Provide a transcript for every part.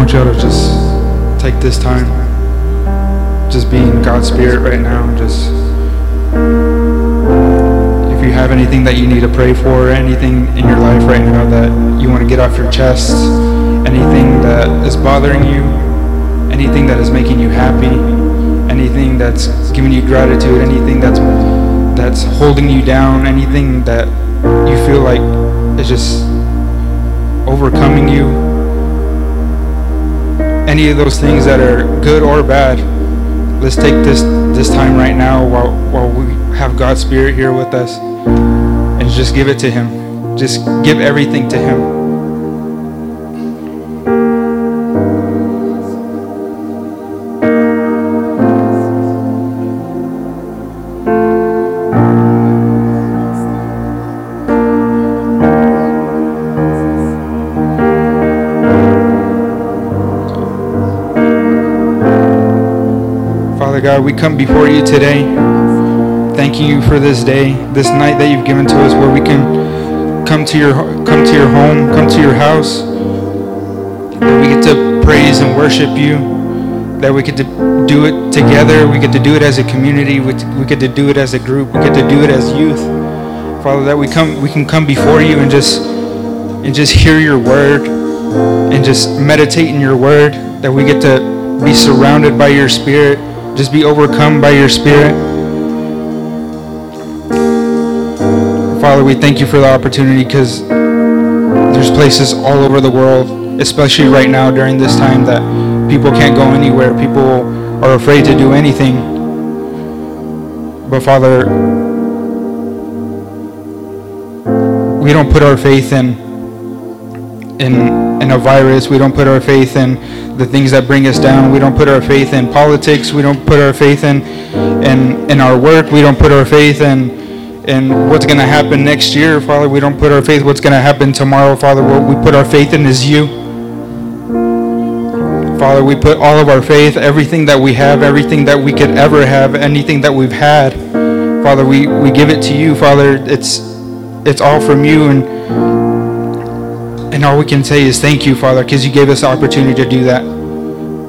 want y'all to just take this time, just be in God's Spirit right now. Just if you have anything that you need to pray for, anything in your life right now that you want to get off your chest, anything that is bothering you, anything that is making you happy, anything that's giving you gratitude, anything that's that's holding you down, anything that you feel like is just overcoming you, any of those things that are good or bad, let's take this this time right now while while we have God's Spirit here with us and just give it to Him. Just give everything to Him. God, we come before you today, thanking you for this day, this night that you've given to us, where we can come to your come to your home, come to your house, that we get to praise and worship you, that we get to do it together, we get to do it as a community, we, we get to do it as a group, we get to do it as youth. Father, that we come we can come before you and just and just hear your word and just meditate in your word, that we get to be surrounded by your spirit just be overcome by your spirit. Father, we thank you for the opportunity because there's places all over the world, especially right now during this time, that people can't go anywhere. People are afraid to do anything. But Father, we don't put our faith in in in a virus. We don't put our faith in the things that bring us down. We don't put our faith in politics. We don't put our faith in in in our work. We don't put our faith in in what's going to happen next year, Father. We don't put our faith what's going to happen tomorrow, Father. What we put our faith in is you. Father, we put all of our faith, everything that we have, everything that we could ever have, anything that we've had. Father, we, we give it to you, Father. It's it's all from you and and all we can say is thank you, Father, because you gave us the opportunity to do that.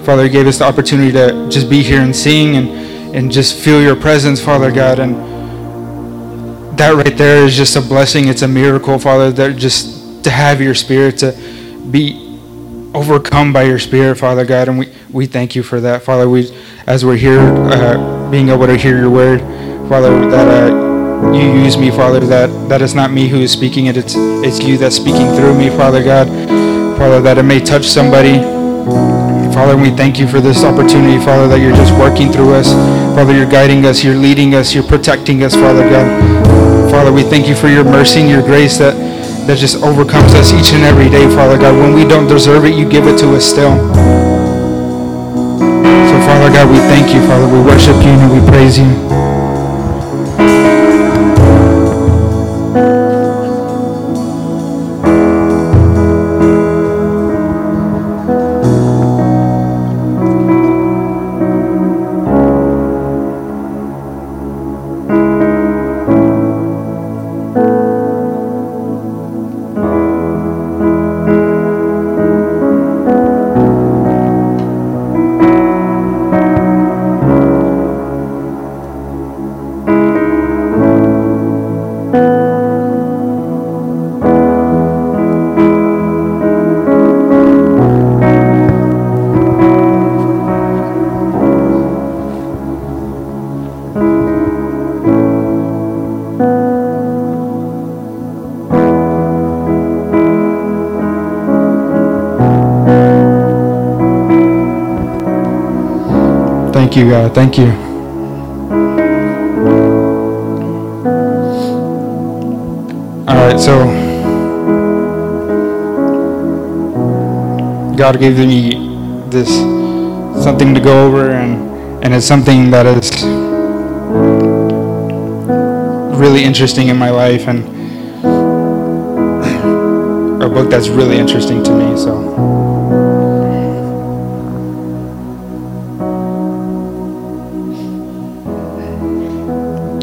Father, you gave us the opportunity to just be here and sing and, and just feel your presence, Father God. And that right there is just a blessing. It's a miracle, Father, that just to have your spirit, to be overcome by your spirit, Father God. And we, we thank you for that, Father. We, as we're here, uh, being able to hear your word, Father, that uh, you use me, Father, that, that it's not me who is speaking it, it's, it's you that's speaking through me, Father God. Father, that it may touch somebody. Father, we thank you for this opportunity, Father, that you're just working through us. Father, you're guiding us, you're leading us, you're protecting us, Father God. Father, we thank you for your mercy and your grace that, that just overcomes us each and every day, Father God. When we don't deserve it, you give it to us still. So, Father God, we thank you, Father. We worship you and we praise you. Thank you, God. Thank you. All right, so God gave me this something to go over, and and it's something that is really interesting in my life, and a book that's really interesting to me. So.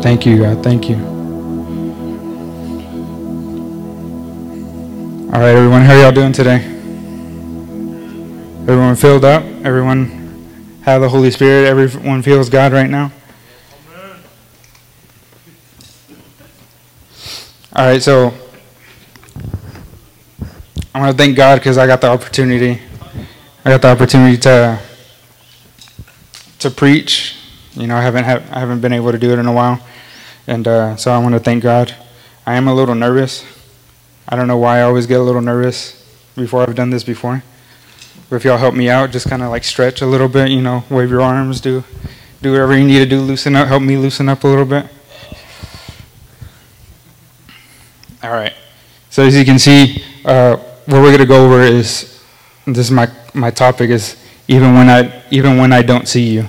Thank you, God. Thank you. All right, everyone. How are y'all doing today? Everyone filled up? Everyone have the Holy Spirit? Everyone feels God right now? All right, so I want to thank God because I got the opportunity. I got the opportunity to to preach. You know, I haven't have, I haven't been able to do it in a while, and uh, so I want to thank God. I am a little nervous. I don't know why I always get a little nervous before I've done this before. But if y'all help me out, just kind of like stretch a little bit. You know, wave your arms, do do whatever you need to do. Loosen up, help me loosen up a little bit. All right. So as you can see, uh, what we're going to go over is this is my my topic is even when I even when I don't see you.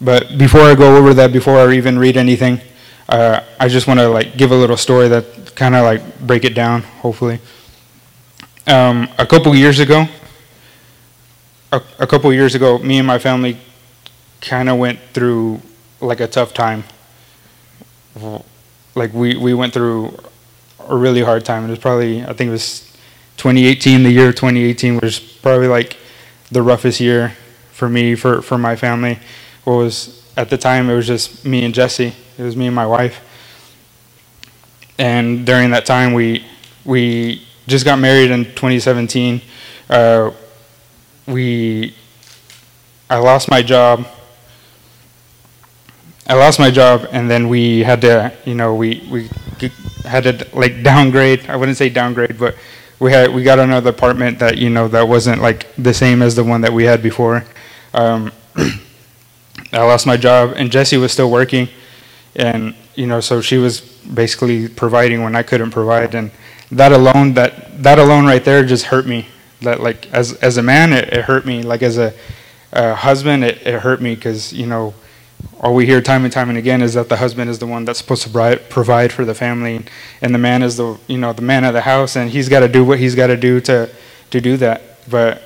But before I go over that, before I even read anything, uh, I just want to like give a little story that kind of like break it down, hopefully. Um, a couple years ago, a, a couple years ago, me and my family kind of went through like a tough time like we, we went through a really hard time. It was probably, I think it was 2018, the year 2018 was probably like the roughest year for me, for, for my family. What was, at the time, it was just me and Jesse. It was me and my wife. And during that time, we, we just got married in 2017. Uh, we, I lost my job I lost my job, and then we had to, you know, we we had to like downgrade. I wouldn't say downgrade, but we had we got another apartment that you know that wasn't like the same as the one that we had before. Um, I lost my job, and Jesse was still working, and you know, so she was basically providing when I couldn't provide, and that alone, that that alone right there, just hurt me. That like as as a man, it, it hurt me. Like as a, a husband, it, it hurt me because you know all we hear time and time and again is that the husband is the one that's supposed to provide for the family, and the man is the you know the man of the house, and he's got to do what he's got to do to to do that. But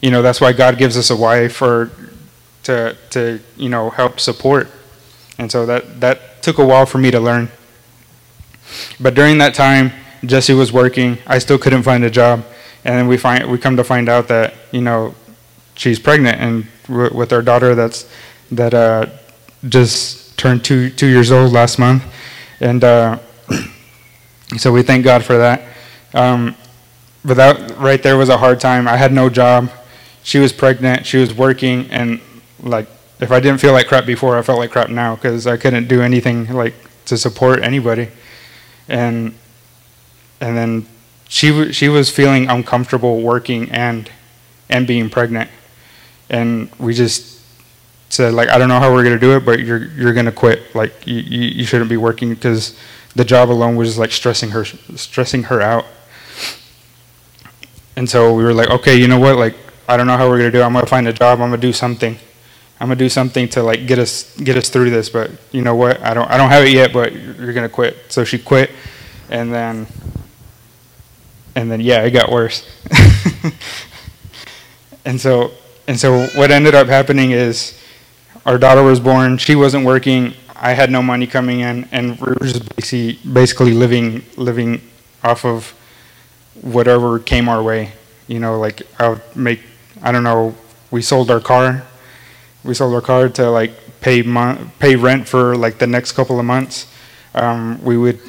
you know that's why God gives us a wife or to to you know help support, and so that that took a while for me to learn. But during that time, Jesse was working. I still couldn't find a job, and then we find we come to find out that you know she's pregnant and with our daughter that's that uh, just turned two two years old last month, and uh, so we thank God for that. Um, but that right there was a hard time. I had no job. She was pregnant. She was working, and like if I didn't feel like crap before, I felt like crap now because I couldn't do anything like to support anybody, and and then she she was feeling uncomfortable working and and being pregnant, and we just said like I don't know how we're gonna do it, but you're you're gonna quit. Like you, you, shouldn't be working because the job alone was like stressing her stressing her out. And so we were like, okay, you know what? Like I don't know how we're gonna do. It. I'm gonna find a job. I'm gonna do something. I'm gonna do something to like get us get us through this. But you know what? I don't I don't have it yet. But you're gonna quit. So she quit, and then and then yeah, it got worse. and so and so what ended up happening is our daughter was born. She wasn't working. I had no money coming in, and we were just basically, basically living living off of whatever came our way. You know, like I would make. I don't know. We sold our car. We sold our car to like pay mon- pay rent for like the next couple of months. Um, we would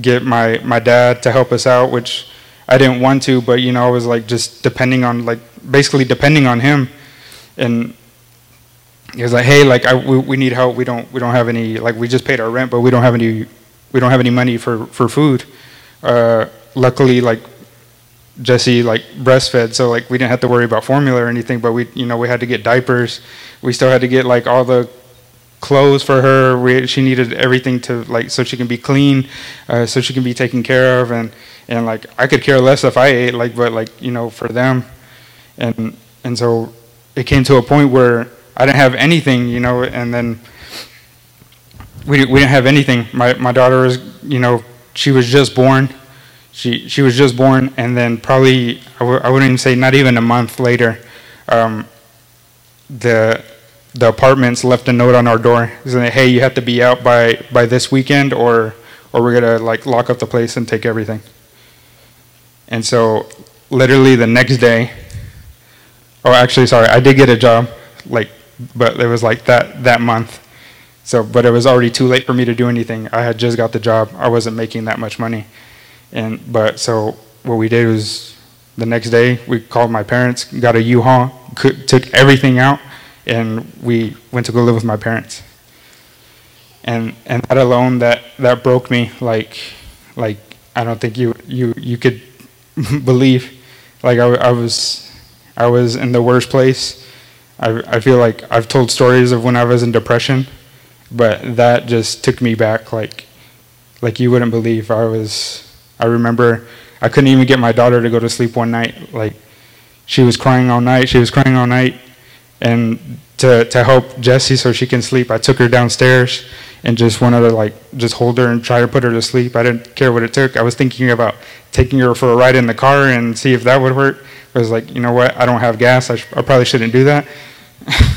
get my my dad to help us out, which I didn't want to, but you know, I was like just depending on like basically depending on him, and he was like, "Hey, like I, we, we need help. We don't we don't have any like we just paid our rent, but we don't have any we don't have any money for for food." Uh, luckily, like Jesse like breastfed, so like we didn't have to worry about formula or anything. But we you know we had to get diapers. We still had to get like all the clothes for her. We, she needed everything to like so she can be clean, uh, so she can be taken care of, and and like I could care less if I ate like, but like you know for them, and and so it came to a point where I didn't have anything, you know, and then we, we didn't have anything. My, my daughter was, you know, she was just born. She, she was just born, and then probably, I w- I wouldn't even say not even a month later, um, the, the apartments left a note on our door saying, hey, you have to be out by, by this weekend or, or we're to like lock up the place and take everything. And so literally the next day, oh, actually, sorry, I did get a job, like, but it was like that that month. So, but it was already too late for me to do anything. I had just got the job. I wasn't making that much money, and but so what we did was the next day we called my parents, got a U-Haul, took everything out, and we went to go live with my parents. And and that alone, that that broke me. Like like I don't think you you you could believe. Like I, I was I was in the worst place. I I feel like I've told stories of when I was in depression but that just took me back like like you wouldn't believe i was i remember i couldn't even get my daughter to go to sleep one night like she was crying all night she was crying all night and to to help jessie so she can sleep i took her downstairs and just wanted to like just hold her and try to put her to sleep i didn't care what it took i was thinking about taking her for a ride in the car and see if that would work i was like you know what i don't have gas i, sh- I probably shouldn't do that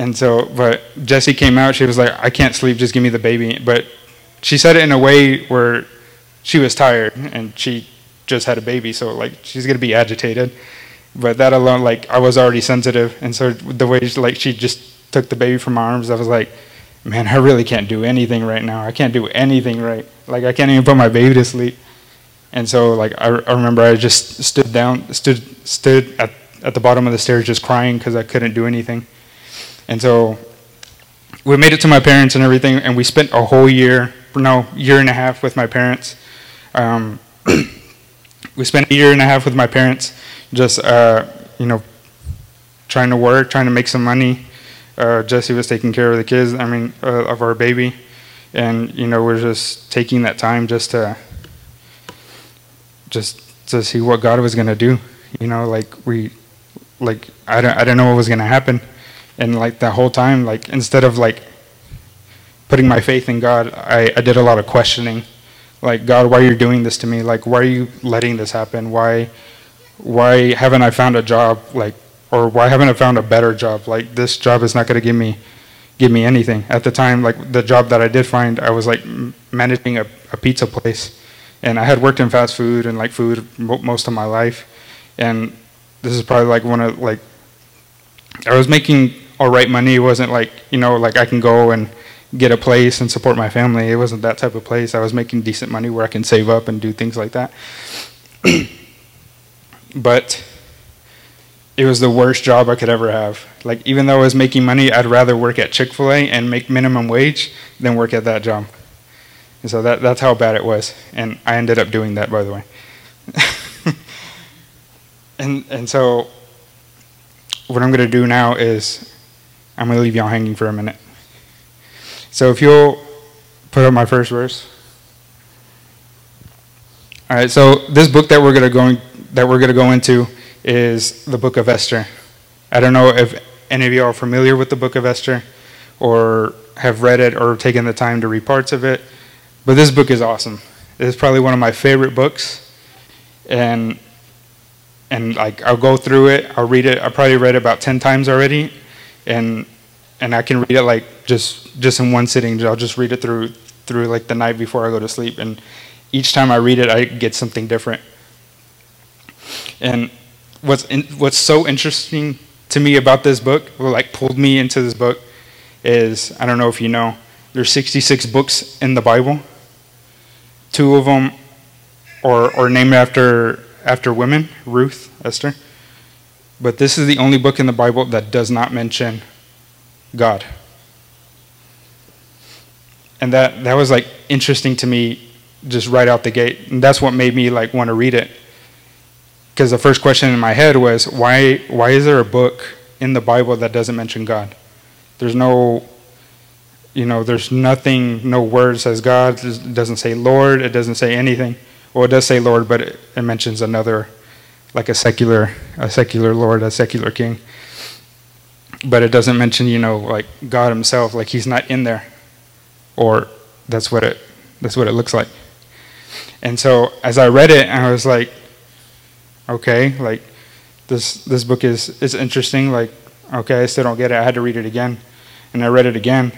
And so, but Jessie came out. She was like, I can't sleep. Just give me the baby. But she said it in a way where she was tired and she just had a baby. So, like, she's going to be agitated. But that alone, like, I was already sensitive. And so, the way, she, like, she just took the baby from my arms, I was like, man, I really can't do anything right now. I can't do anything right. Like, I can't even put my baby to sleep. And so, like, I, I remember I just stood down, stood, stood at, at the bottom of the stairs just crying because I couldn't do anything. And so we made it to my parents and everything, and we spent a whole year, no, year and a half with my parents. Um, we spent a year and a half with my parents, just uh, you know, trying to work, trying to make some money. Uh, Jessie was taking care of the kids, I mean, uh, of our baby, and you know, we're just taking that time just to, just to see what God was gonna do. You know, like we, like I don't, I don't know what was gonna happen and like that whole time like instead of like putting my faith in god i, I did a lot of questioning like god why are you doing this to me like why are you letting this happen why why haven't i found a job like or why haven't i found a better job like this job is not going to give me give me anything at the time like the job that i did find i was like managing a, a pizza place and i had worked in fast food and like food most of my life and this is probably like one of like i was making all right money. It wasn't like, you know, like I can go and get a place and support my family. It wasn't that type of place. I was making decent money where I can save up and do things like that. but it was the worst job I could ever have. Like even though I was making money, I'd rather work at Chick-fil-A and make minimum wage than work at that job. And so that, that's how bad it was. And I ended up doing that, by the way. and, and so what I'm going to do now is I'm going to leave y'all hanging for a minute. So if you'll put up my first verse. All right, so this book that we're going to go that we're going to go into is the book of Esther. I don't know if any of you are familiar with the book of Esther or have read it or taken the time to read parts of it, but this book is awesome. It's probably one of my favorite books, and and like I'll go through it. I'll read it. I probably read it about ten times already, and and I can read it like just just in one sitting. I'll just read it through through like the night before I go to sleep, and each time I read it, I get something different. And what's in, what's so interesting to me about this book, what like pulled me into this book, is I don't know if you know, there's 66 books in the Bible. Two of them are, are named after after women, Ruth, Esther. But this is the only book in the Bible that does not mention God. And that, that was like interesting to me just right out the gate. And that's what made me like want to read it. Because the first question in my head was why why is there a book in the Bible that doesn't mention God? There's no you know, there's nothing, no word says God, it doesn't say Lord, it doesn't say anything. Well, it does say Lord, but it, it mentions another like a secular a secular lord, a secular king. But it doesn't mention, you know, like God himself, like he's not in there. Or that's what it that's what it looks like. And so as I read it, I was like, okay, like this this book is is interesting. Like, okay, I still don't get it. I had to read it again. And I read it again.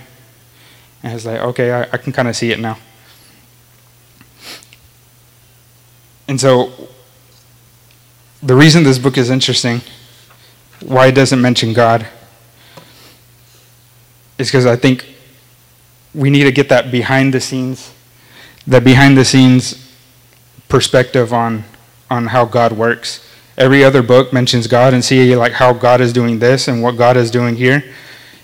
And I was like, okay, I, I can kind of see it now. And so the reason this book is interesting, why it doesn't mention God, is because I think we need to get that behind the scenes, that behind the scenes perspective on on how God works. Every other book mentions God and see like how God is doing this and what God is doing here.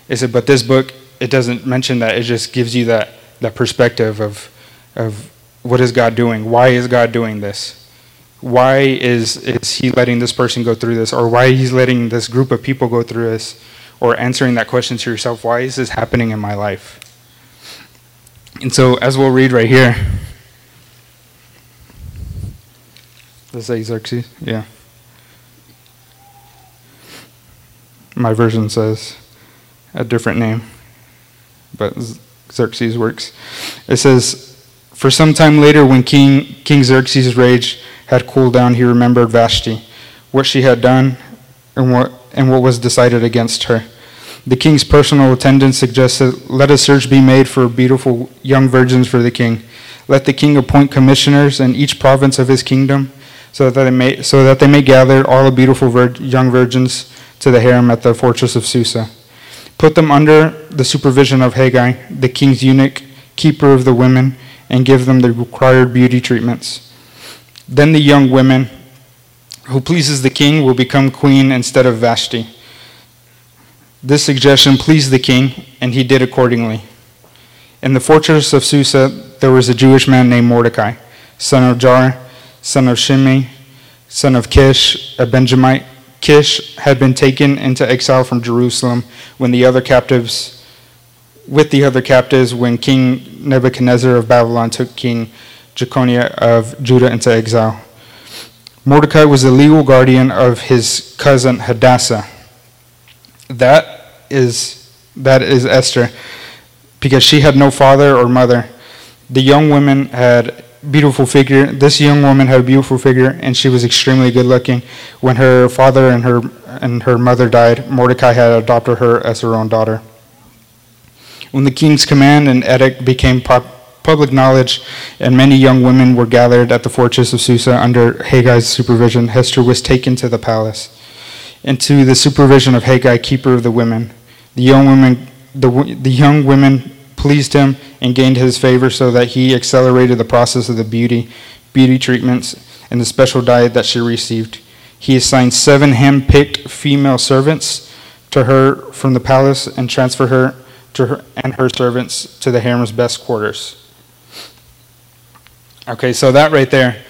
Is it? But this book it doesn't mention that. It just gives you that that perspective of of what is God doing? Why is God doing this? Why is is He letting this person go through this, or why He's letting this group of people go through this, or answering that question to yourself? Why is this happening in my life? And so, as we'll read right here, say Xerxes? Yeah. My version says a different name, but Xerxes works. It says, For some time later, when King, King Xerxes' rage had cooled down, he remembered Vashti, what she had done, and what, and what was decided against her. The king's personal attendant suggested, Let a search be made for beautiful young virgins for the king. Let the king appoint commissioners in each province of his kingdom, so that they may, so that they may gather all the beautiful vir- young virgins to the harem at the fortress of Susa. Put them under the supervision of Hegai, the king's eunuch, keeper of the women, and give them the required beauty treatments. Then the young women who pleases the king will become queen instead of Vashti. This suggestion pleased the king, and he did accordingly. In the fortress of Susa, there was a Jewish man named Mordecai, son of Jair, son of Shimei, son of Kish, a Benjamite Kish had been taken into exile from Jerusalem when the other captives, with the other captives, when King Nebuchadnezzar of Babylon took King Jeconiah of Judah into exile. Mordecai was the legal guardian of his cousin Hadassah. That is that is Esther, because she had no father or mother. The young women had beautiful figure. This young woman had a beautiful figure, and she was extremely good looking. When her father and her and her mother died, Mordecai had adopted her as her own daughter. When the king's command and edict became pop, public knowledge, and many young women were gathered at the fortress of Susa under Hagai's supervision, Hester was taken to the palace, and to the supervision of Hagai, keeper of the women. The young women, the, the young women pleased him and gained his favor so that he accelerated the process of the beauty, beauty treatments, and the special diet that she received. He assigned seven hand-picked female servants to her from the palace and transferred her to her and her servants to the harem's best quarters. Okay, so that right there.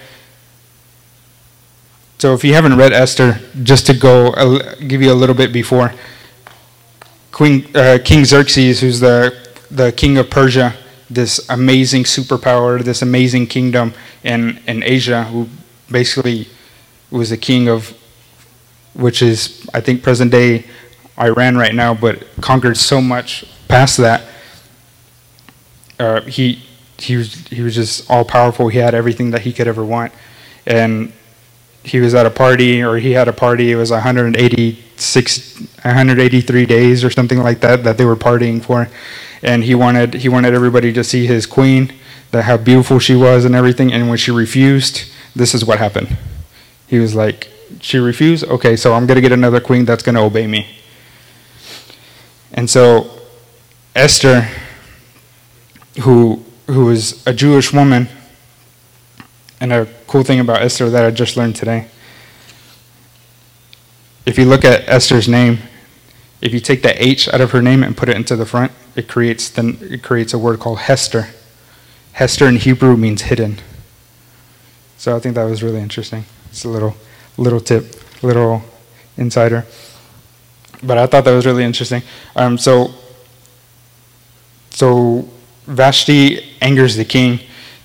So if you haven't read Esther, just to go give you a little bit before, Queen uh, King Xerxes, who's the the king of Persia, this amazing superpower, this amazing kingdom in, in Asia, who basically was the king of, which is, I think, present day Iran right now, but conquered so much past that. Uh, he, he, was, he was just all powerful. He had everything that he could ever want. And he was at a party, or he had a party, it was 186, 183 days or something like that, that they were partying for and he wanted he wanted everybody to see his queen, that how beautiful she was and everything. And when she refused, this is what happened. He was like, "She refused. Okay, so I'm gonna get another queen that's gonna obey me." And so Esther, who who was a Jewish woman, and a cool thing about Esther that I just learned today. If you look at Esther's name, if you take the H out of her name and put it into the front, it creates then it creates a word called Hester. Hester in Hebrew means hidden. So I think that was really interesting. It's a little little tip, little insider. But I thought that was really interesting. Um, so so Vashti angers the king.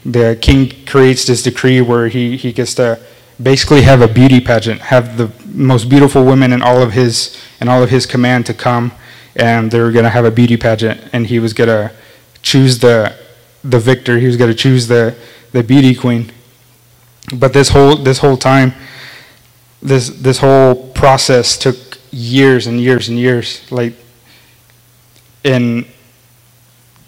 The king creates this decree where he, he gets to basically have a beauty pageant, have the most beautiful women in all of his in all of his command to come, and they were gonna have a beauty pageant, and he was gonna choose the the victor. He was gonna choose the the beauty queen. But this whole this whole time, this this whole process took years and years and years, like in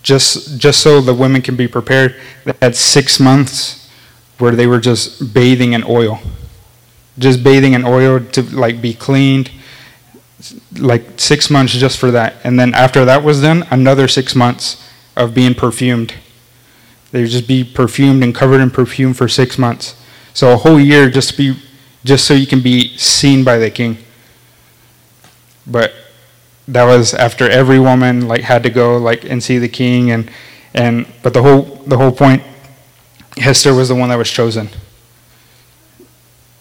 just just so the women can be prepared. They had six months where they were just bathing in oil. Just bathing in oil to like be cleaned like six months just for that. And then after that was done another six months of being perfumed. They would just be perfumed and covered in perfume for six months. So a whole year just to be just so you can be seen by the king. But that was after every woman like had to go like and see the king and and but the whole the whole point hester was the one that was chosen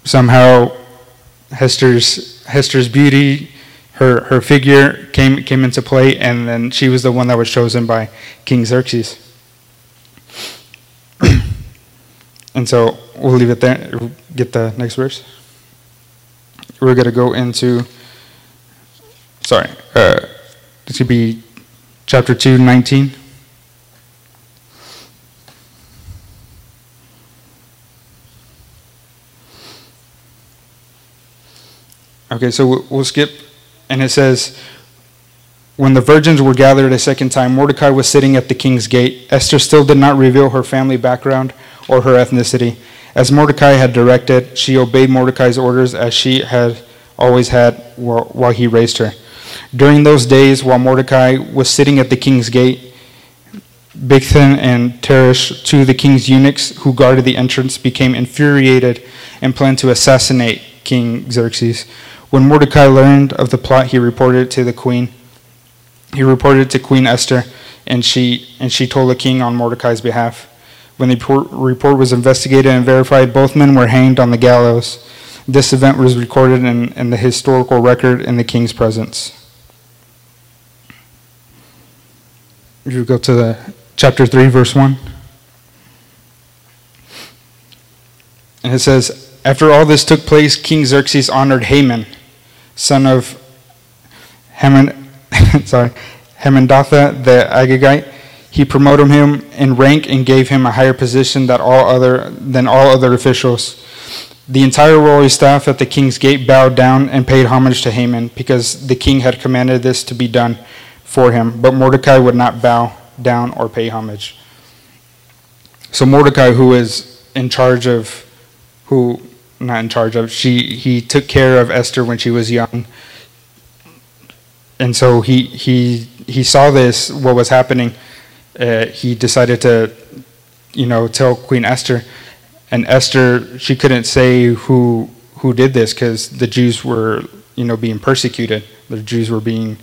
somehow Hester's Esther's beauty her her figure came came into play and then she was the one that was chosen by King Xerxes. And so we'll leave it there. Get the next verse. We're to go into sorry, uh, this could be chapter 2, 19. Okay, so we'll skip, and it says, When the virgins were gathered a second time, Mordecai was sitting at the king's gate. Esther still did not reveal her family background or her ethnicity. As Mordecai had directed, she obeyed Mordecai's orders as she had always had while he raised her. During those days, while Mordecai was sitting at the king's gate, Bigthan and Teresh, two of the king's eunuchs who guarded the entrance, became infuriated and planned to assassinate King Xerxes. When Mordecai learned of the plot, he reported it to the queen. He reported it to Queen Esther, and she, and she told the king on Mordecai's behalf. When the report was investigated and verified, both men were hanged on the gallows. This event was recorded in, in the historical record in the king's presence. If you go to the chapter 3, verse 1. And it says, After all this took place, King Xerxes honored Haman, son of Haman, sorry, Hammedatha the Agagite. He promoted him in rank and gave him a higher position than all other, than all other officials. The entire royal staff at the king's gate bowed down and paid homage to Haman because the king had commanded this to be done for him, but Mordecai would not bow down or pay homage. So Mordecai, who is in charge of, who not in charge of, she he took care of Esther when she was young, and so he he he saw this what was happening. Uh, he decided to, you know, tell Queen Esther, and Esther she couldn't say who who did this because the Jews were you know being persecuted. The Jews were being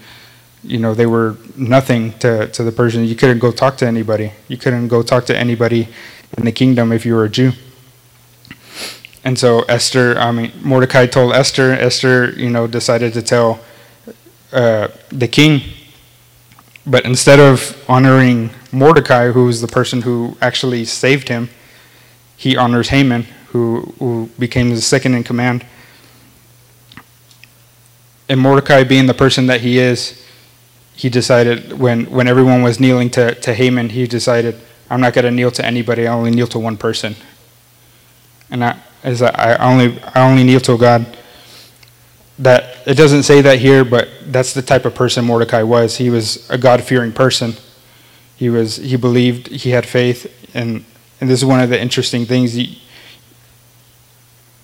you know, they were nothing to, to the Persians. You couldn't go talk to anybody. You couldn't go talk to anybody in the kingdom if you were a Jew. And so Esther, I mean, Mordecai told Esther. Esther, you know, decided to tell uh, the king. But instead of honoring Mordecai, who was the person who actually saved him, he honors Haman, who, who became the second in command. And Mordecai, being the person that he is, he decided when, when everyone was kneeling to, to Haman, he decided, I'm not going to kneel to anybody. I only kneel to one person. And I, as I, I only I only kneel to God. That it doesn't say that here, but that's the type of person Mordecai was. He was a God fearing person. He was he believed he had faith, and and this is one of the interesting things.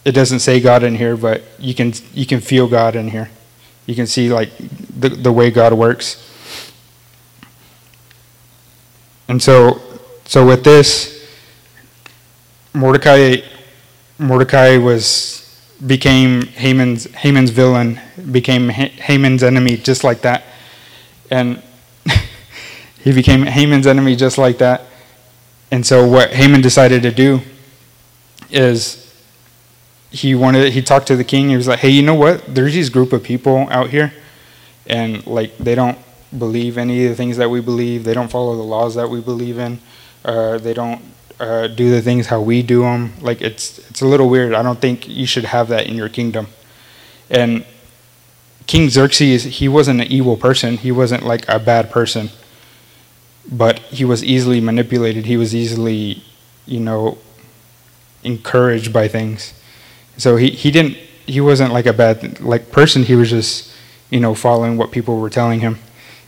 It doesn't say God in here, but you can you can feel God in here. You can see like the, the way God works. And so, so with this, Mordecai, Mordecai was became Haman's Haman's villain, became Haman's enemy, just like that, and he became Haman's enemy just like that. And so, what Haman decided to do is he wanted he talked to the king. He was like, "Hey, you know what? There's these group of people out here, and like they don't believe any of the things that we believe. They don't follow the laws that we believe in. Uh, they don't uh, do the things how we do them. Like it's it's a little weird. I don't think you should have that in your kingdom." And King Xerxes, he wasn't an evil person. He wasn't like a bad person, but he was easily manipulated. He was easily, you know, encouraged by things so he, he didn't he wasn't like a bad like person. He was just you know following what people were telling him,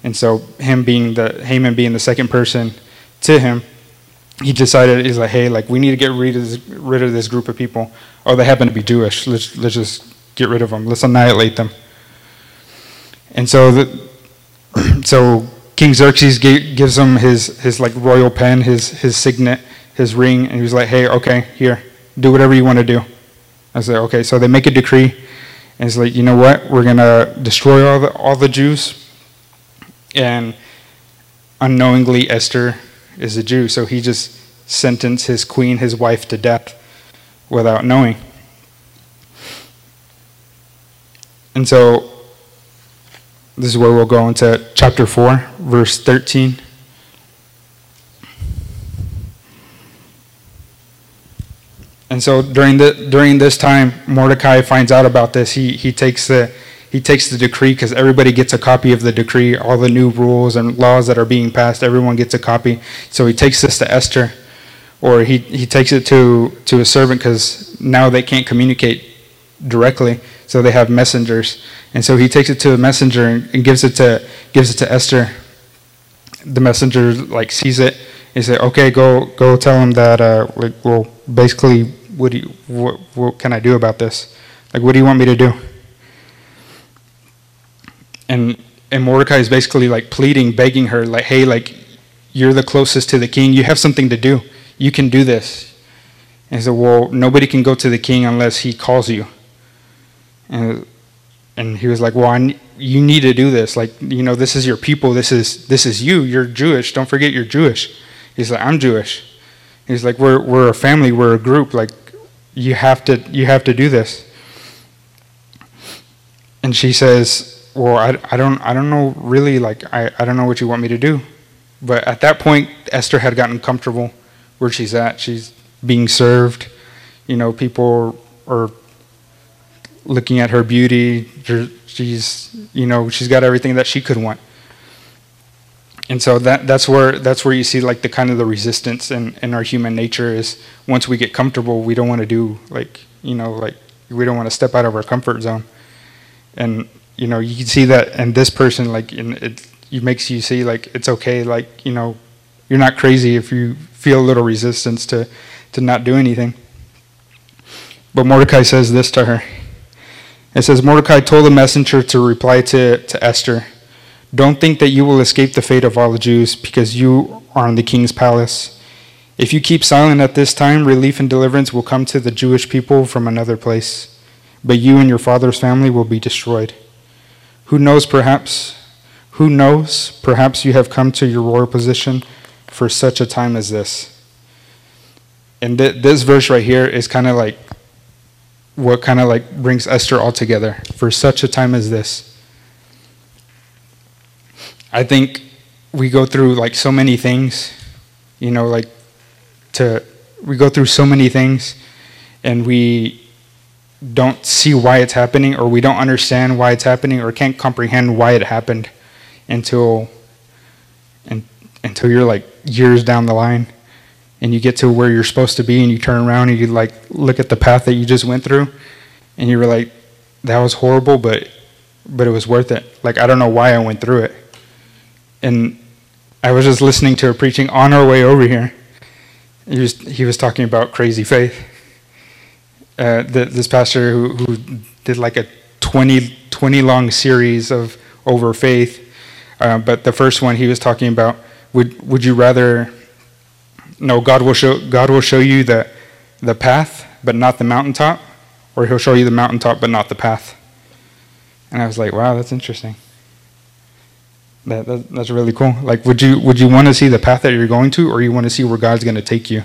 and so him being the Haman being the second person to him, he decided he's like, hey, like we need to get rid of this, rid of this group of people. Oh, they happen to be Jewish. Let's let's just get rid of them. Let's annihilate them. And so the, so King Xerxes gives him his his like royal pen, his his signet, his ring, and he was like, hey, okay, here, do whatever you want to do. I said, okay. So they make a decree, and it's like, you know what? We're gonna destroy all the all the Jews, and unknowingly Esther is a Jew, so he just sentenced his queen, his wife, to death without knowing. And so this is where we'll go into chapter 4, verse 13. And so during the during this time, Mordecai finds out about this. He he takes the he takes the decree because everybody gets a copy of the decree, all the new rules and laws that are being passed, everyone gets a copy. So he takes this to Esther, or he, he takes it to, to a servant because now they can't communicate directly, so they have messengers. And so he takes it to a messenger and, and gives it to gives it to Esther. The messenger like sees it. He says, "Okay, go go tell him that. Uh, like, well, basically, what do you, what, what can I do about this? Like, what do you want me to do?" And and Mordecai is basically like pleading, begging her, like, hey, like, you're the closest to the king. You have something to do. You can do this. And he said, well, nobody can go to the king unless he calls you. And and he was like, well, I, you need to do this. Like, you know, this is your people. This is this is you. You're Jewish. Don't forget you're Jewish. He's like, I'm Jewish. He's like, we're we're a family. We're a group. Like, you have to you have to do this. And she says, well, I, I don't I don't know really like I, I don't know what you want me to do. But at that point, Esther had gotten comfortable where she's at. She's being served. You know, people are looking at her beauty. She's you know she's got everything that she could want. And so that that's where that's where you see like the kind of the resistance in, in our human nature is once we get comfortable, we don't want to do like you know like we don't want to step out of our comfort zone. And you know you can see that and this person like it, it makes you see like it's okay like you know you're not crazy if you feel a little resistance to to not do anything. But mordecai says this to her. It says mordecai told the messenger to reply to, to esther don't think that you will escape the fate of all the jews because you are in the king's palace. If you keep silent at this time relief and deliverance will come to the jewish people from another place but you and your father's family will be destroyed who knows, perhaps, who knows, perhaps you have come to your royal position for such a time as this. And th- this verse right here is kind of like what kind of like brings Esther all together for such a time as this. I think we go through like so many things, you know, like to we go through so many things and we don't see why it's happening or we don't understand why it's happening or can't comprehend why it happened until and, until you're like years down the line and you get to where you're supposed to be and you turn around and you like look at the path that you just went through and you were like that was horrible but but it was worth it. Like i don't know why i went through it. And i was just listening to a preaching on our way over here. He was he was talking about crazy faith uh, this pastor who, who did like a 20, 20 long series of over faith. Uh, but the first one he was talking about would would you rather no God will show God will show you the the path but not the mountaintop or he'll show you the mountaintop but not the path. And I was like, wow, that's interesting. That, that that's really cool. Like would you would you want to see the path that you're going to or you want to see where God's going to take you?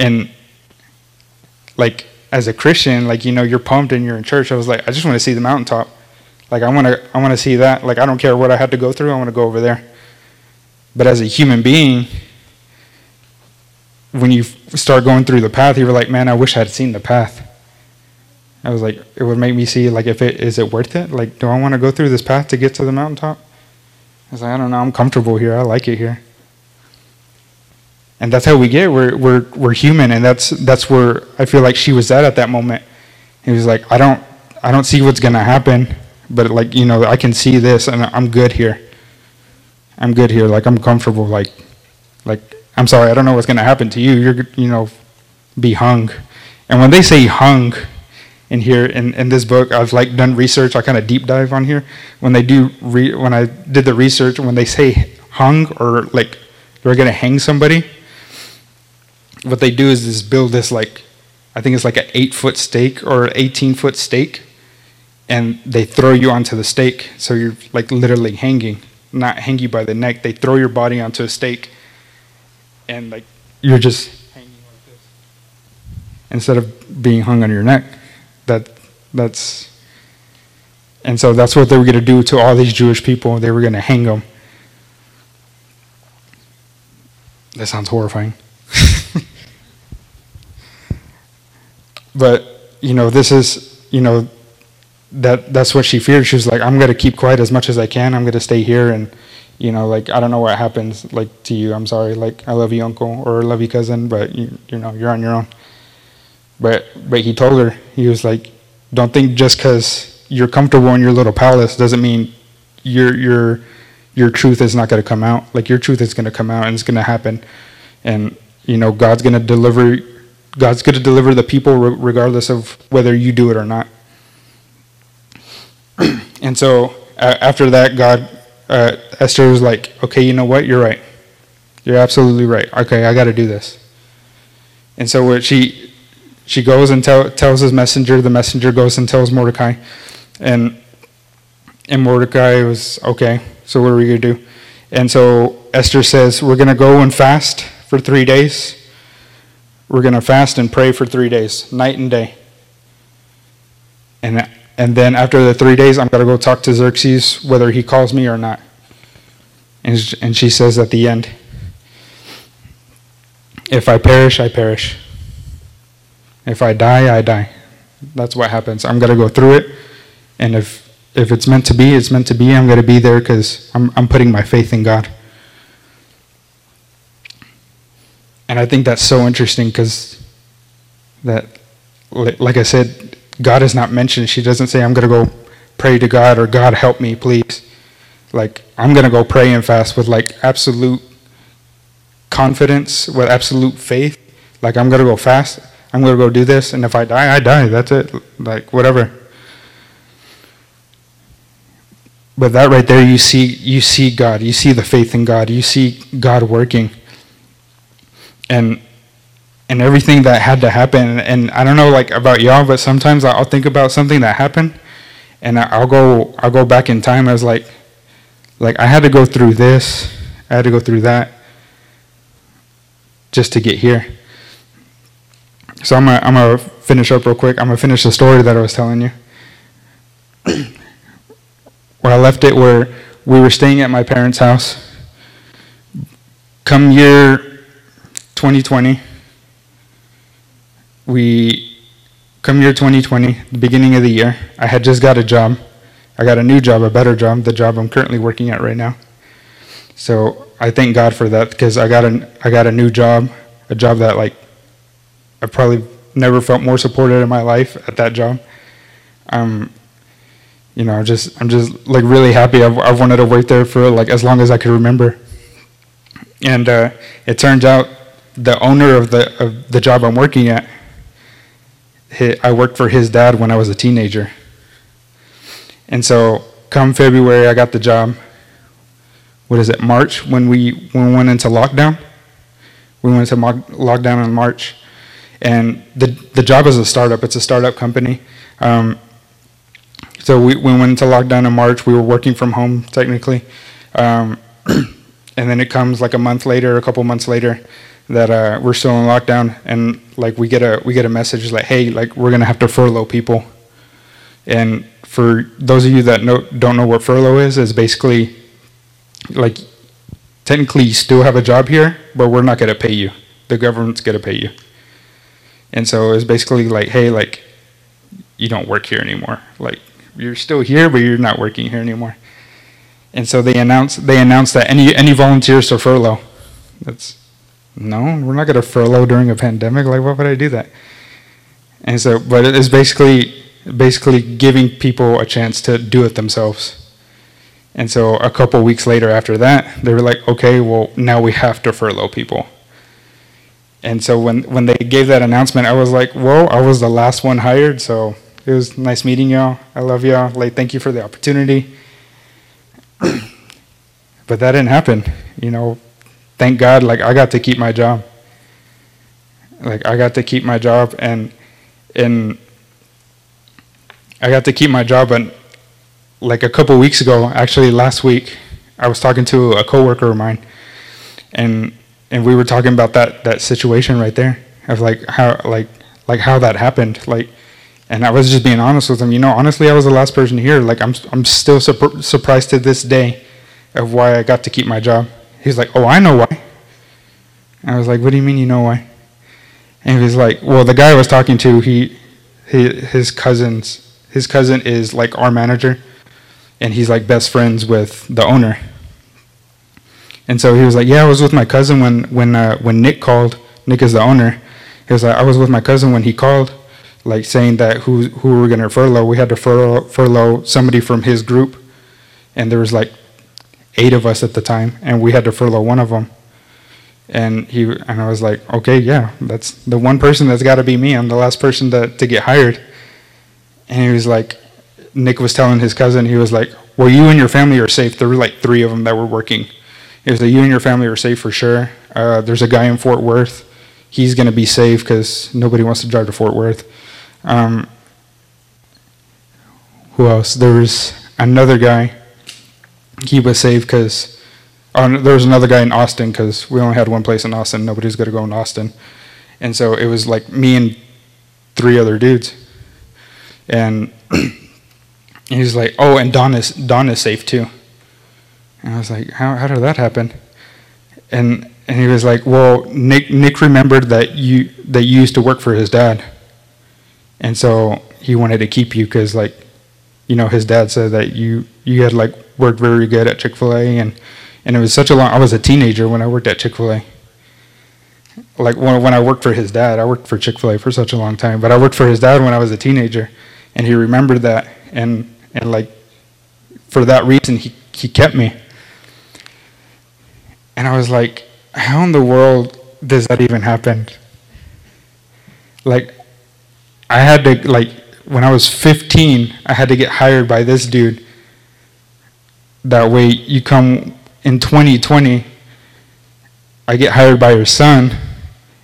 And like as a Christian, like you know, you're pumped and you're in church. I was like, I just want to see the mountaintop. Like I want to, I want to see that. Like I don't care what I had to go through. I want to go over there. But as a human being, when you start going through the path, you were like, man, I wish I had seen the path. I was like, it would make me see like if it is it worth it? Like, do I want to go through this path to get to the mountaintop? I was like, I don't know. I'm comfortable here. I like it here and that's how we get. We're we're we're human, and that's that's where I feel like she was at at that moment. He was like, I don't I don't see what's gonna happen, but like you know I can see this, and I'm good here. I'm good here. Like I'm comfortable. Like Like, I'm sorry, I don't know what's to happen to you. You're, you know, be hung. And when they say hung in here, in, in this book, I've like done research, I kind of deep dive on here. When they do, re, when I did the research, when they say hung or like they're going to hang somebody, what they do is, is build this like, I think it's like an eight foot stake or 18 foot stake, and they throw you onto the stake. So you're like literally hanging, not hang you by the neck. They throw your body onto a stake, and like you're just hanging like this instead of being hung on your neck. That that's and so that's what they were going to do to all these Jewish people. They were going to hang them. That sounds horrifying. But you know, this is you know that that's what she feared. She was like, I'm gonna keep quiet as much as I can. I'm gonna stay here and you know, like I don't know what happens like to you. I'm sorry. Like I love you, uncle, or love you, cousin, but you you know you're on your own. But but he told her he was like, don't think just because you're comfortable in your little palace doesn't mean your your your truth is not going to come out. Like your truth is going to come out and it's going to happen, and you know God's going to deliver God's going to deliver the people regardless of whether you do it or not. and so uh, after that, God, uh, Esther was like, okay, you know what? You're right. You're absolutely right. Okay, I got to do this. And so she she goes and tell, tells his messenger. The messenger goes and tells Mordecai, and and Mordecai was okay. So what are we gonna do? And so Esther says, we're gonna go and fast for three days we're going to fast and pray for three days, night and day. And, and then after the three days, I'm going to go talk to Xerxes whether he calls me or not. And, and she says at the end, If I perish, I perish. If I die, I die. That's what happens. I'm going to go through it. And if, if it's meant to be, it's meant to be. I'm going to be there because I'm, I'm putting my faith in God. And I think that's so interesting because that, like I said, God is not mentioned. She doesn't say, I'm going to go pray to God or God help me, please. Like, I'm going to go pray and fast with like absolute confidence, with absolute faith. Like, I'm going to go fast. I'm going to go do this. And if I die, I die. That's it. Like, whatever. But that right there, you see, you see God. You see the faith in God. You see God working and and everything that had to happen. And I don't know like about y'all, but sometimes I'll think about something that happened, and I'll go I'll go back in time as like like I had to go through this, I had to go through that, just to get here. So I'm gonna, I'm gonna finish up real quick. I'm gonna finish the story that I was telling you. where I left it, where we were staying at my parents' house. Come year 2020, we come year 2020, the beginning of the year, I had just got a job. I got a new job, a better job, the job I'm currently working at right now. So I thank God for that because I got a I got a new job, a job that like I probably never felt more supported in my life at that job. Um, you know, just I'm just like really happy. I've, I've wanted to work there for like as long as I could remember. And uh, it turns out the owner of the of the job I'm working at, I worked for his dad when I was a teenager. And so, come February, I got the job. What is it? March when we when we went into lockdown. We went into lockdown in March, and the the job is a startup. It's a startup company. Um, so we, we went into lockdown in March. We were working from home technically, um, and then it comes like a month later, a couple months later, that uh, we're still in lockdown, and like we get a we get a message like, hey, like we're gonna have to furlough people. And for those of you that know, don't know what furlough is, is basically like technically you still have a job here, but we're not gonna pay you. The government's gonna pay you. And so it's basically like, hey, like you don't work here anymore. Like you're still here, but you're not working here anymore. And so they announced they announced that any any volunteers to furlough. That's no, we're not going to furlough during a pandemic. Like, why would I do that? And so, but it's basically basically giving people a chance to do it themselves. And so a couple weeks later after that, they were like, okay, well, now we have to furlough people. And so when, when they gave that announcement, I was like, well, I was the last one hired, so it was nice meeting y'all. I love y'all. Like, thank you for the opportunity. but that didn't happen. You know, thank God, like, I got to keep my job. Like, I got to keep my job, and, and I got to keep my job, and like a couple weeks ago, actually last week, I was talking to a coworker of mine, and and we were talking about that that situation right there of like how like like how that happened, like, and I was just being honest with him. You know, honestly, I was the last person here. Like, I'm I'm still sur- surprised to this day of why I got to keep my job. He's like, oh, I know why. I was like, what do you mean you know why? And he was like, well, the guy I was talking to, he, he his cousins, his cousin is like our manager and he's like best friends with the owner. And so he was like, "Yeah, I was with my cousin when when uh, when Nick called. Nick is the owner. He was like, I was with my cousin when he called, like saying that who who we were gonna furlough. We had to furlough furlough somebody from his group, and there was like eight of us at the time, and we had to furlough one of them. And he and I was like, okay, yeah, that's the one person that's got to be me. I'm the last person to to get hired. And he was like, Nick was telling his cousin, he was like, Well, you and your family are safe. There were like three of them that were working. He was like, You and your family are safe for sure. Uh, there's a guy in Fort Worth. He's going to be safe because nobody wants to drive to Fort Worth. Um, who else? There was another guy. He was safe because there was another guy in Austin because we only had one place in Austin. Nobody's going to go in Austin. And so it was like me and three other dudes. And he was like, oh, and Don is, Don is safe too. And I was like, how, how did that happen? And, and he was like, well, Nick, Nick remembered that you, that you used to work for his dad. And so he wanted to keep you because, like, you know, his dad said that you, you had, like, worked very good at Chick-fil-A. And, and it was such a long, I was a teenager when I worked at Chick-fil-A. Like, when, when I worked for his dad, I worked for Chick-fil-A for such a long time. But I worked for his dad when I was a teenager. And he remembered that. And and like for that reason he, he kept me and i was like how in the world does that even happen like i had to like when i was 15 i had to get hired by this dude that way you come in 2020 i get hired by your son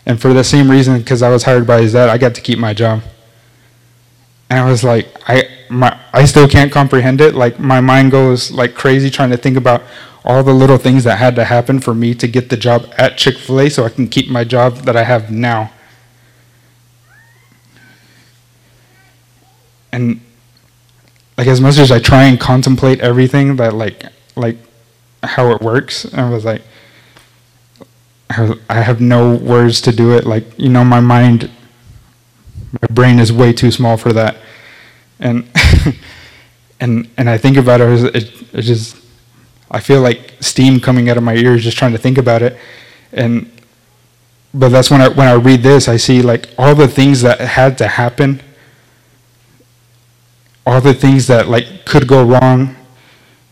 and for the same reason because i was hired by his dad i got to keep my job and i was like i my, I still can't comprehend it. Like my mind goes like crazy trying to think about all the little things that had to happen for me to get the job at Chick-fil-A so I can keep my job that I have now. And like as much as I try and contemplate everything that like like how it works, I was like I have no words to do it. Like, you know, my mind my brain is way too small for that and and and I think about it, it, it just I feel like steam coming out of my ears just trying to think about it, and but that's when I when I read this, I see like all the things that had to happen, all the things that like could go wrong,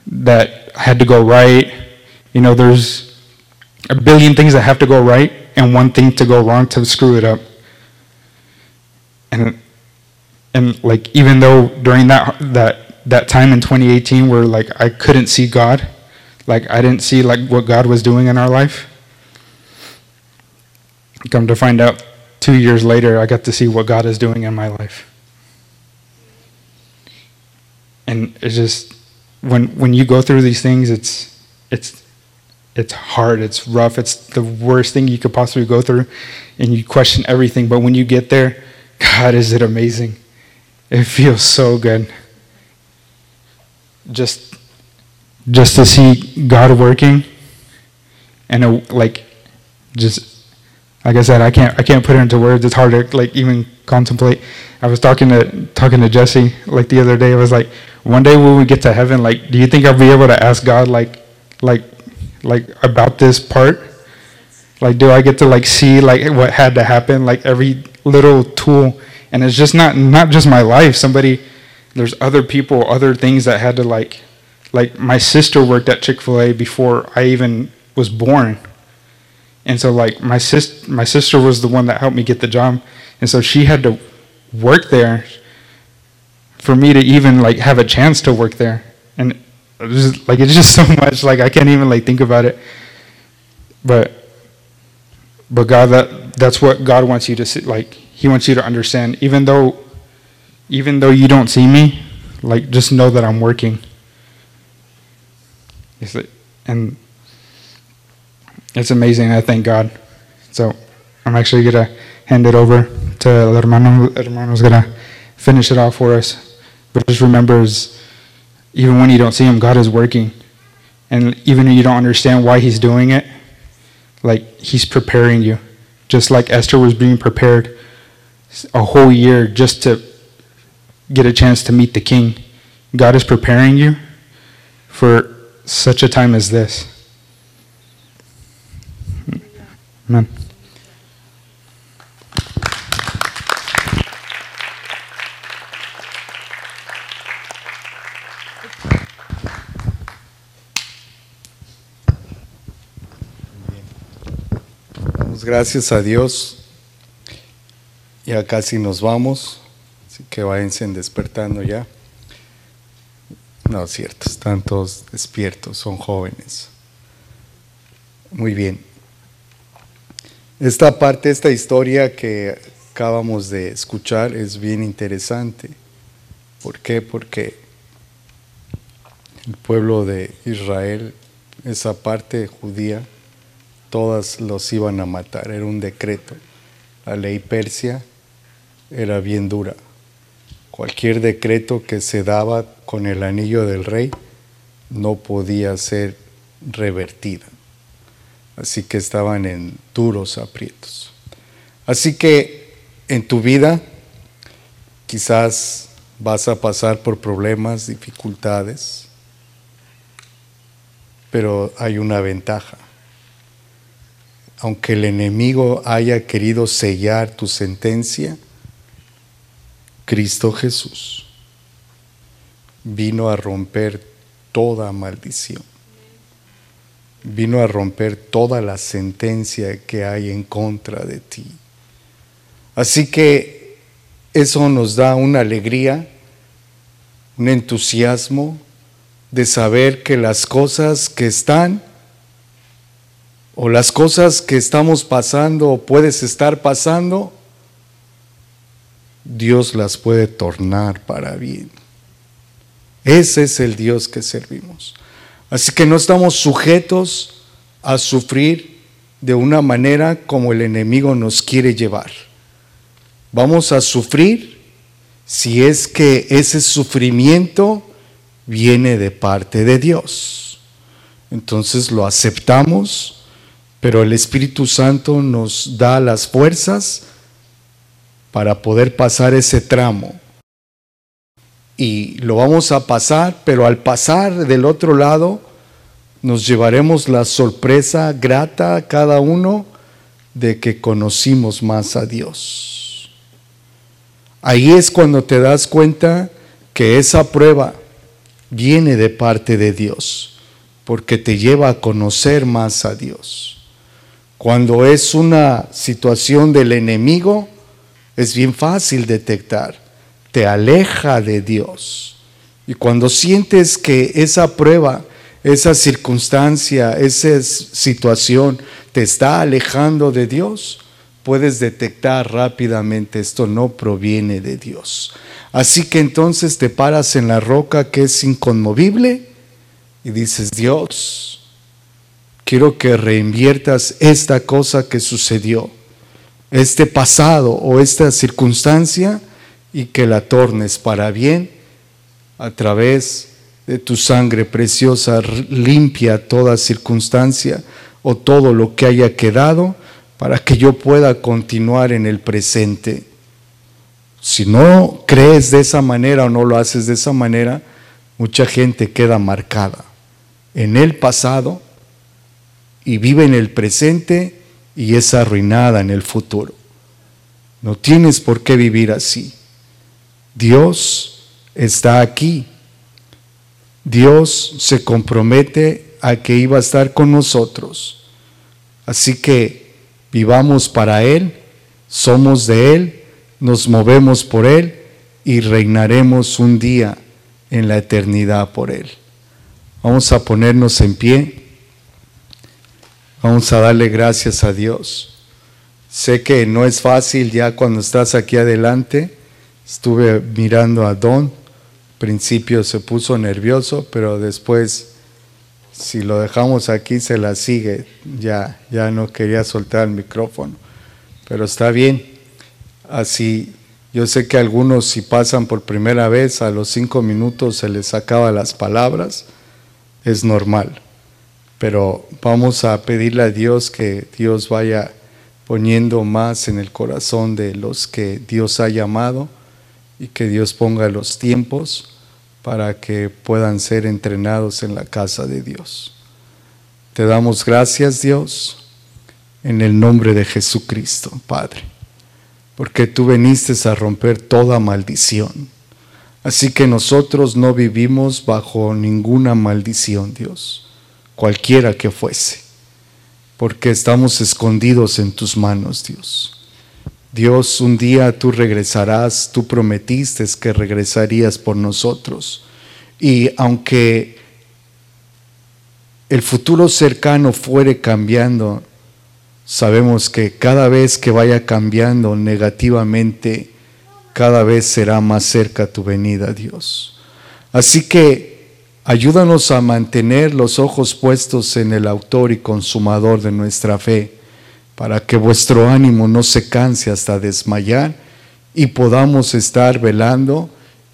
that had to go right. You know, there's a billion things that have to go right and one thing to go wrong to screw it up. And and like even though during that that that time in 2018 where like I couldn't see God, like I didn't see like what God was doing in our life. Come to find out 2 years later I got to see what God is doing in my life. And it's just when when you go through these things it's it's it's hard, it's rough, it's the worst thing you could possibly go through and you question everything, but when you get there, God is it amazing. It feels so good. Just just to see God working and a, like just like I said, I can't I can't put it into words. It's hard to like even contemplate. I was talking to talking to Jesse like the other day. I was like, one day when we get to heaven, like, do you think I'll be able to ask God like like like about this part? Like, do I get to like see like what had to happen? Like every little tool and it's just not not just my life somebody there's other people other things that had to like like my sister worked at Chick-fil-A before I even was born. And so like my sis my sister was the one that helped me get the job. And so she had to work there for me to even like have a chance to work there. And it was like it's just so much like I can't even like think about it. But but God that that's what God wants you to see like he wants you to understand even though even though you don't see me like just know that I'm working. And it's amazing. I thank God. So I'm actually gonna hand it over to El Hermano. El Hermano's gonna finish it off for us. But just remember, even when you don't see him, God is working. And even if you don't understand why he's doing it, like he's preparing you. Just like Esther was being prepared a whole year just to get a chance to meet the king. God is preparing you for such a time as this. Damos gracias a Dios. Ya casi nos vamos, así que váyanse despertando ya. No, cierto, están todos despiertos, son jóvenes. Muy bien. Esta parte, esta historia que acabamos de escuchar es bien interesante. ¿Por qué? Porque el pueblo de Israel, esa parte judía, todas los iban a matar, era un decreto. La ley persia era bien dura. Cualquier decreto que se daba con el anillo del rey no podía ser revertida. Así que estaban en duros aprietos. Así que en tu vida quizás vas a pasar por problemas, dificultades, pero hay una ventaja. Aunque el enemigo haya querido sellar tu sentencia, Cristo Jesús vino a romper toda maldición. Vino a romper toda la sentencia que hay en contra de ti. Así que eso nos da una alegría, un entusiasmo de saber que las cosas que están o las cosas que estamos pasando o puedes estar pasando, Dios las puede tornar para bien. Ese es el Dios que servimos. Así que no estamos sujetos a sufrir de una manera como el enemigo nos quiere llevar. Vamos a sufrir si es que ese sufrimiento viene de parte de Dios. Entonces lo aceptamos, pero el Espíritu Santo nos da las fuerzas para poder pasar ese tramo. Y lo vamos a pasar, pero al pasar del otro lado nos llevaremos la sorpresa grata a cada uno de que conocimos más a Dios. Ahí es cuando te das cuenta que esa prueba viene de parte de Dios, porque te lleva a conocer más a Dios. Cuando es una situación del enemigo, es bien fácil detectar, te aleja de Dios. Y cuando sientes que esa prueba, esa circunstancia, esa situación te está alejando de Dios, puedes detectar rápidamente esto no proviene de Dios. Así que entonces te paras en la roca que es inconmovible y dices, Dios, quiero que reinviertas esta cosa que sucedió este pasado o esta circunstancia y que la tornes para bien a través de tu sangre preciosa, limpia toda circunstancia o todo lo que haya quedado para que yo pueda continuar en el presente. Si no crees de esa manera o no lo haces de esa manera, mucha gente queda marcada en el pasado y vive en el presente y es arruinada en el futuro. No tienes por qué vivir así. Dios está aquí. Dios se compromete a que iba a estar con nosotros. Así que vivamos para Él, somos de Él, nos movemos por Él y reinaremos un día en la eternidad por Él. Vamos a ponernos en pie. Vamos a darle gracias a Dios. Sé que no es fácil ya cuando estás aquí adelante. Estuve mirando a Don. principio se puso nervioso, pero después, si lo dejamos aquí, se la sigue. Ya, ya no quería soltar el micrófono. Pero está bien. Así, yo sé que algunos si pasan por primera vez, a los cinco minutos se les acaba las palabras. Es normal. Pero vamos a pedirle a Dios que Dios vaya poniendo más en el corazón de los que Dios ha llamado y que Dios ponga los tiempos para que puedan ser entrenados en la casa de Dios. Te damos gracias Dios en el nombre de Jesucristo, Padre, porque tú viniste a romper toda maldición. Así que nosotros no vivimos bajo ninguna maldición, Dios, cualquiera que fuese porque estamos escondidos en tus manos, Dios. Dios, un día tú regresarás, tú prometiste que regresarías por nosotros. Y aunque el futuro cercano fuere cambiando, sabemos que cada vez que vaya cambiando negativamente, cada vez será más cerca tu venida, Dios. Así que Ayúdanos a mantener los ojos puestos en el autor y consumador de nuestra fe, para que vuestro ánimo no se canse hasta desmayar y podamos estar velando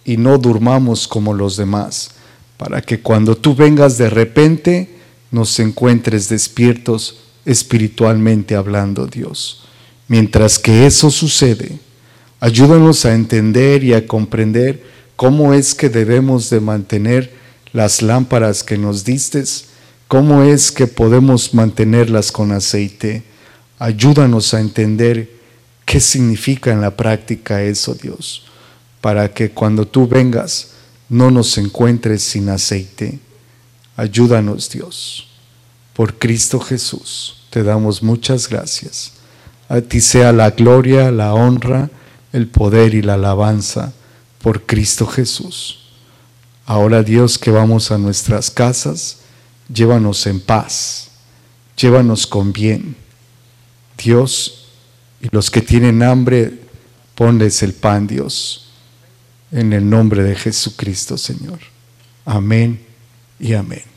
y no durmamos como los demás, para que cuando tú vengas de repente nos encuentres despiertos espiritualmente hablando, Dios. Mientras que eso sucede, ayúdanos a entender y a comprender cómo es que debemos de mantener las lámparas que nos distes, ¿cómo es que podemos mantenerlas con aceite? Ayúdanos a entender qué significa en la práctica eso, Dios, para que cuando tú vengas no nos encuentres sin aceite. Ayúdanos, Dios. Por Cristo Jesús te damos muchas gracias. A ti sea la gloria, la honra, el poder y la alabanza por Cristo Jesús. Ahora Dios que vamos a nuestras casas, llévanos en paz, llévanos con bien. Dios, y los que tienen hambre, ponles el pan, Dios, en el nombre de Jesucristo, Señor. Amén y amén.